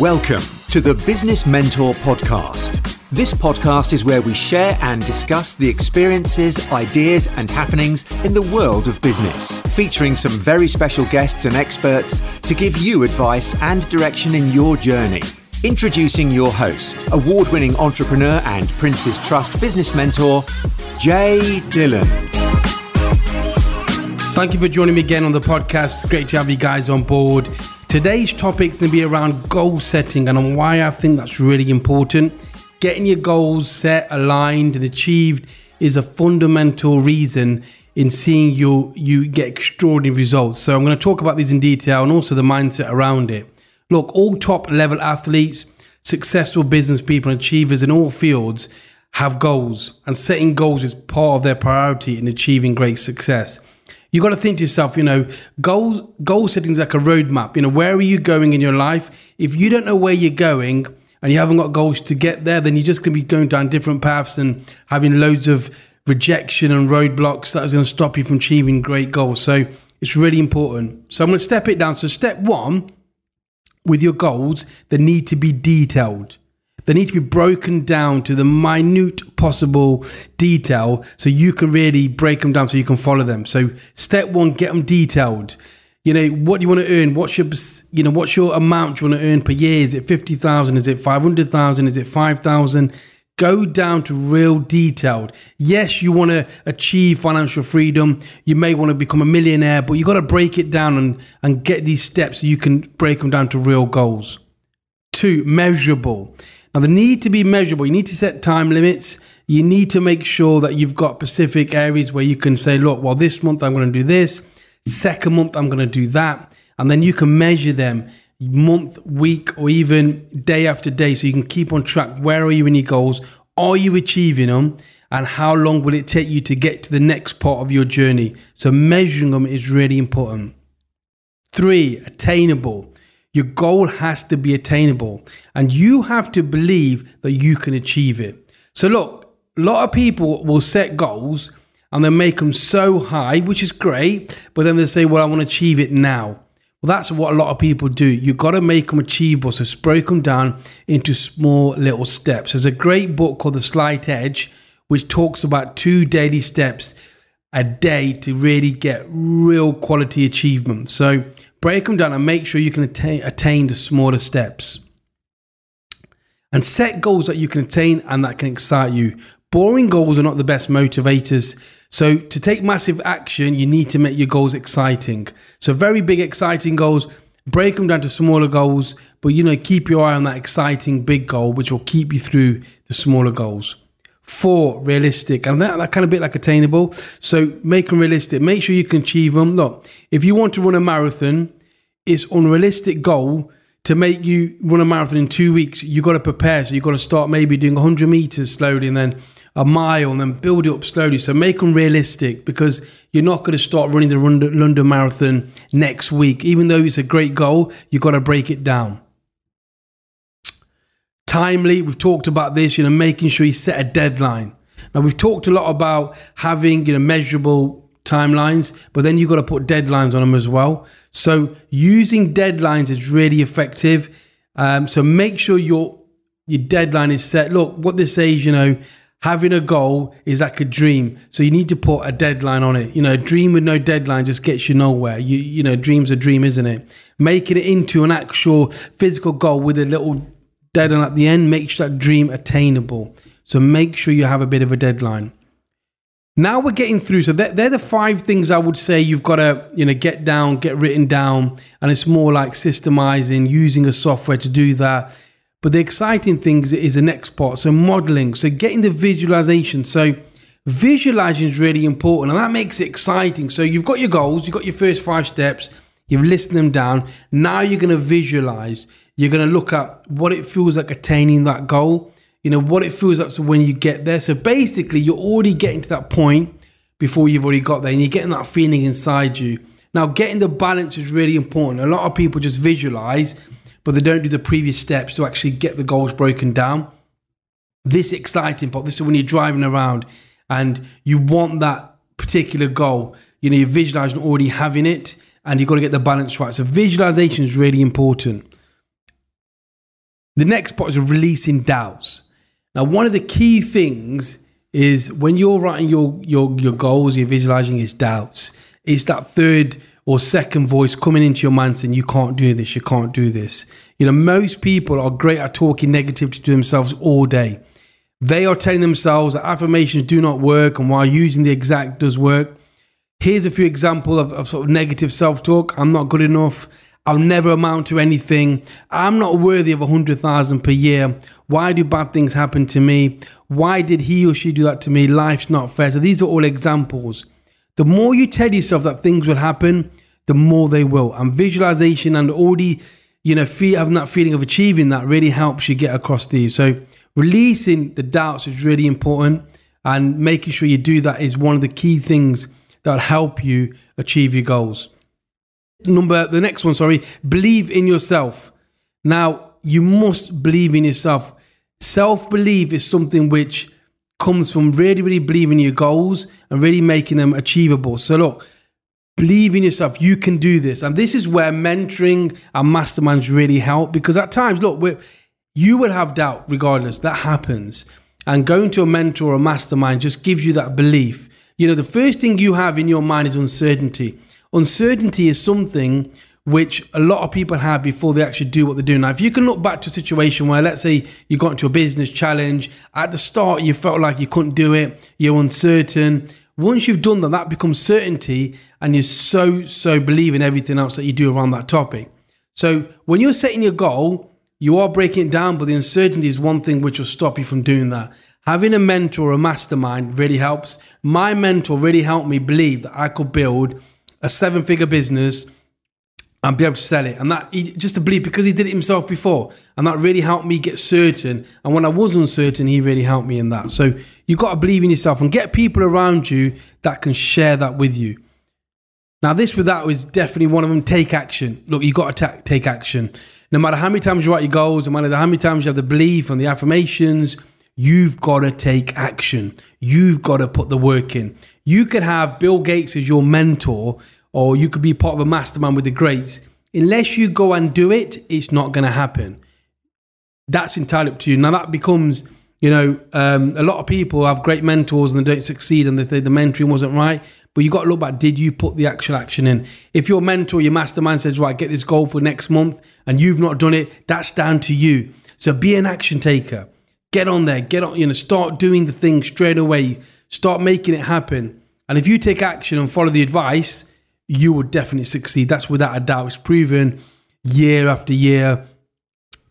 Welcome to the Business Mentor Podcast. This podcast is where we share and discuss the experiences, ideas, and happenings in the world of business, featuring some very special guests and experts to give you advice and direction in your journey. Introducing your host, award winning entrepreneur and Prince's Trust business mentor, Jay Dillon. Thank you for joining me again on the podcast. Great to have you guys on board. Today's topic is going to be around goal setting and on why I think that's really important. Getting your goals set, aligned, and achieved is a fundamental reason in seeing you you get extraordinary results. So I'm going to talk about these in detail and also the mindset around it. Look, all top level athletes, successful business people, and achievers in all fields have goals, and setting goals is part of their priority in achieving great success you got to think to yourself, you know, goal goal setting is like a roadmap. You know, where are you going in your life? If you don't know where you're going and you haven't got goals to get there, then you're just going to be going down different paths and having loads of rejection and roadblocks that is going to stop you from achieving great goals. So it's really important. So I'm going to step it down. So step one, with your goals, they need to be detailed. They need to be broken down to the minute possible detail so you can really break them down so you can follow them. So step one, get them detailed. You know, what do you want to earn? What's your, you know, what's your amount you want to earn per year? Is it 50,000? Is it 500,000? Is it 5,000? Go down to real detailed. Yes, you want to achieve financial freedom. You may want to become a millionaire, but you got to break it down and, and get these steps so you can break them down to real goals. Two, measurable. Now, the need to be measurable, you need to set time limits. You need to make sure that you've got specific areas where you can say, look, well, this month I'm going to do this, second month I'm going to do that. And then you can measure them month, week, or even day after day so you can keep on track. Where are you in your goals? Are you achieving them? And how long will it take you to get to the next part of your journey? So, measuring them is really important. Three, attainable. Your goal has to be attainable and you have to believe that you can achieve it. So, look, a lot of people will set goals and they make them so high, which is great, but then they say, Well, I want to achieve it now. Well, that's what a lot of people do. You've got to make them achievable. So, break them down into small little steps. There's a great book called The Slight Edge, which talks about two daily steps a day to really get real quality achievement. So, break them down and make sure you can attain, attain the smaller steps. And set goals that you can attain and that can excite you. Boring goals are not the best motivators. So, to take massive action, you need to make your goals exciting. So, very big, exciting goals, break them down to smaller goals, but you know, keep your eye on that exciting big goal, which will keep you through the smaller goals. Four, realistic. And that, that kind of bit like attainable. So make them realistic. Make sure you can achieve them. Look, if you want to run a marathon, it's unrealistic goal to make you run a marathon in two weeks. You've got to prepare. So you've got to start maybe doing 100 meters slowly and then a mile and then build it up slowly. So make them realistic because you're not going to start running the London Marathon next week. Even though it's a great goal, you've got to break it down timely. We've talked about this, you know, making sure you set a deadline. Now, we've talked a lot about having, you know, measurable timelines, but then you've got to put deadlines on them as well. So, using deadlines is really effective. Um, so, make sure your your deadline is set. Look, what this says, you know, having a goal is like a dream. So you need to put a deadline on it. You know, a dream with no deadline just gets you nowhere. You you know, dream's a dream, isn't it? Making it into an actual physical goal with a little deadline at the end makes that dream attainable. So make sure you have a bit of a deadline. Now we're getting through. So they're, they're the five things I would say you've got to you know get down, get written down, and it's more like systemizing, using a software to do that. But the exciting things is the next part. So modeling. So getting the visualization. So visualizing is really important, and that makes it exciting. So you've got your goals, you've got your first five steps, you've listed them down. Now you're going to visualize. You're going to look at what it feels like attaining that goal. You know, what it feels like when you get there. So basically, you're already getting to that point before you've already got there and you're getting that feeling inside you. Now, getting the balance is really important. A lot of people just visualize, but they don't do the previous steps to actually get the goals broken down. This exciting part, this is when you're driving around and you want that particular goal. You know, you're visualizing already having it and you've got to get the balance right. So, visualization is really important. The next part is releasing doubts. Now, one of the key things is when you're writing your your your goals, you're visualizing is doubts. It's that third or second voice coming into your mind saying you can't do this, you can't do this. You know, most people are great at talking negativity to themselves all day. They are telling themselves that affirmations do not work and while using the exact does work. Here's a few examples of, of sort of negative self-talk. I'm not good enough. I'll never amount to anything. I'm not worthy of a hundred thousand per year. Why do bad things happen to me? Why did he or she do that to me? Life's not fair. So these are all examples. The more you tell yourself that things will happen, the more they will. And visualization and already, you know, having that feeling of achieving that really helps you get across these. So releasing the doubts is really important. And making sure you do that is one of the key things that'll help you achieve your goals. Number the next one, sorry, believe in yourself. Now, you must believe in yourself. Self belief is something which comes from really, really believing your goals and really making them achievable. So, look, believe in yourself. You can do this. And this is where mentoring and masterminds really help because at times, look, you will have doubt regardless. That happens. And going to a mentor or a mastermind just gives you that belief. You know, the first thing you have in your mind is uncertainty. Uncertainty is something which a lot of people have before they actually do what they do. Now, if you can look back to a situation where, let's say, you got into a business challenge, at the start you felt like you couldn't do it, you're uncertain. Once you've done that, that becomes certainty, and you so, so believe in everything else that you do around that topic. So, when you're setting your goal, you are breaking it down, but the uncertainty is one thing which will stop you from doing that. Having a mentor or a mastermind really helps. My mentor really helped me believe that I could build a seven figure business and be able to sell it. And that he, just to believe because he did it himself before, and that really helped me get certain. And when I was uncertain, he really helped me in that. So you've got to believe in yourself and get people around you that can share that with you. Now, this with that was definitely one of them. Take action. Look, you've got to ta- take action. No matter how many times you write your goals, no matter how many times you have the belief and the affirmations, you've got to take action. You've got to put the work in. You could have Bill Gates as your mentor or you could be part of a mastermind with the greats. Unless you go and do it, it's not going to happen. That's entirely up to you. Now that becomes, you know, um, a lot of people have great mentors and they don't succeed and they say the mentoring wasn't right. But you got to look back. Did you put the actual action in? If your mentor, your mastermind says, right, get this goal for next month, and you've not done it, that's down to you. So be an action taker. Get on there. Get on. You know, start doing the thing straight away. Start making it happen. And if you take action and follow the advice, you will definitely succeed. That's without a doubt. It's proven year after year,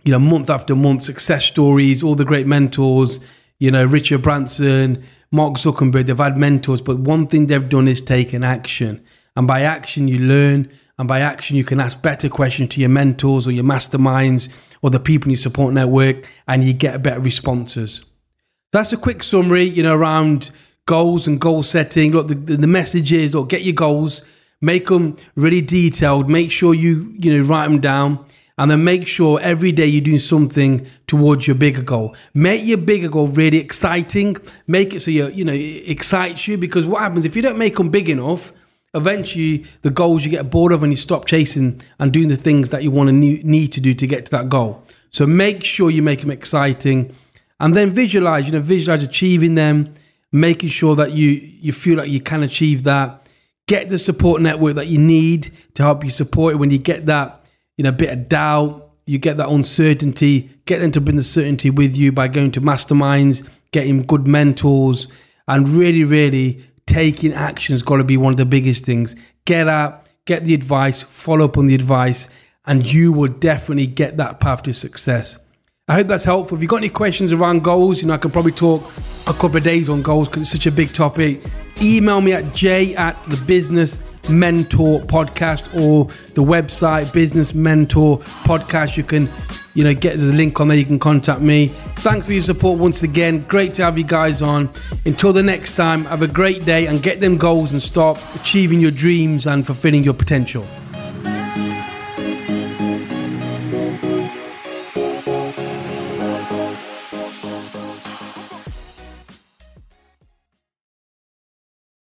you know, month after month, success stories, all the great mentors, you know, Richard Branson, Mark Zuckerberg, they've had mentors, but one thing they've done is taken action. And by action, you learn. And by action, you can ask better questions to your mentors or your masterminds or the people in your support network, and you get better responses. That's a quick summary, you know, around goals and goal setting. Look, the, the message is, look, get your goals, make them really detailed. Make sure you you know write them down, and then make sure every day you're doing something towards your bigger goal. Make your bigger goal really exciting. Make it so you you know it excites you because what happens if you don't make them big enough? Eventually, the goals you get bored of and you stop chasing and doing the things that you want to need to do to get to that goal. So make sure you make them exciting, and then visualize. You know, visualize achieving them, making sure that you you feel like you can achieve that. Get the support network that you need to help you support it. When you get that you know bit of doubt you get that uncertainty get them to bring the certainty with you by going to masterminds getting good mentors and really really taking action has got to be one of the biggest things. Get out get the advice follow up on the advice and you will definitely get that path to success I hope that's helpful. If you've got any questions around goals, you know, I can probably talk a couple of days on goals because it's such a big topic. Email me at j at the business mentor podcast or the website business mentor podcast. You can you know get the link on there. You can contact me. Thanks for your support once again. Great to have you guys on. Until the next time have a great day and get them goals and start achieving your dreams and fulfilling your potential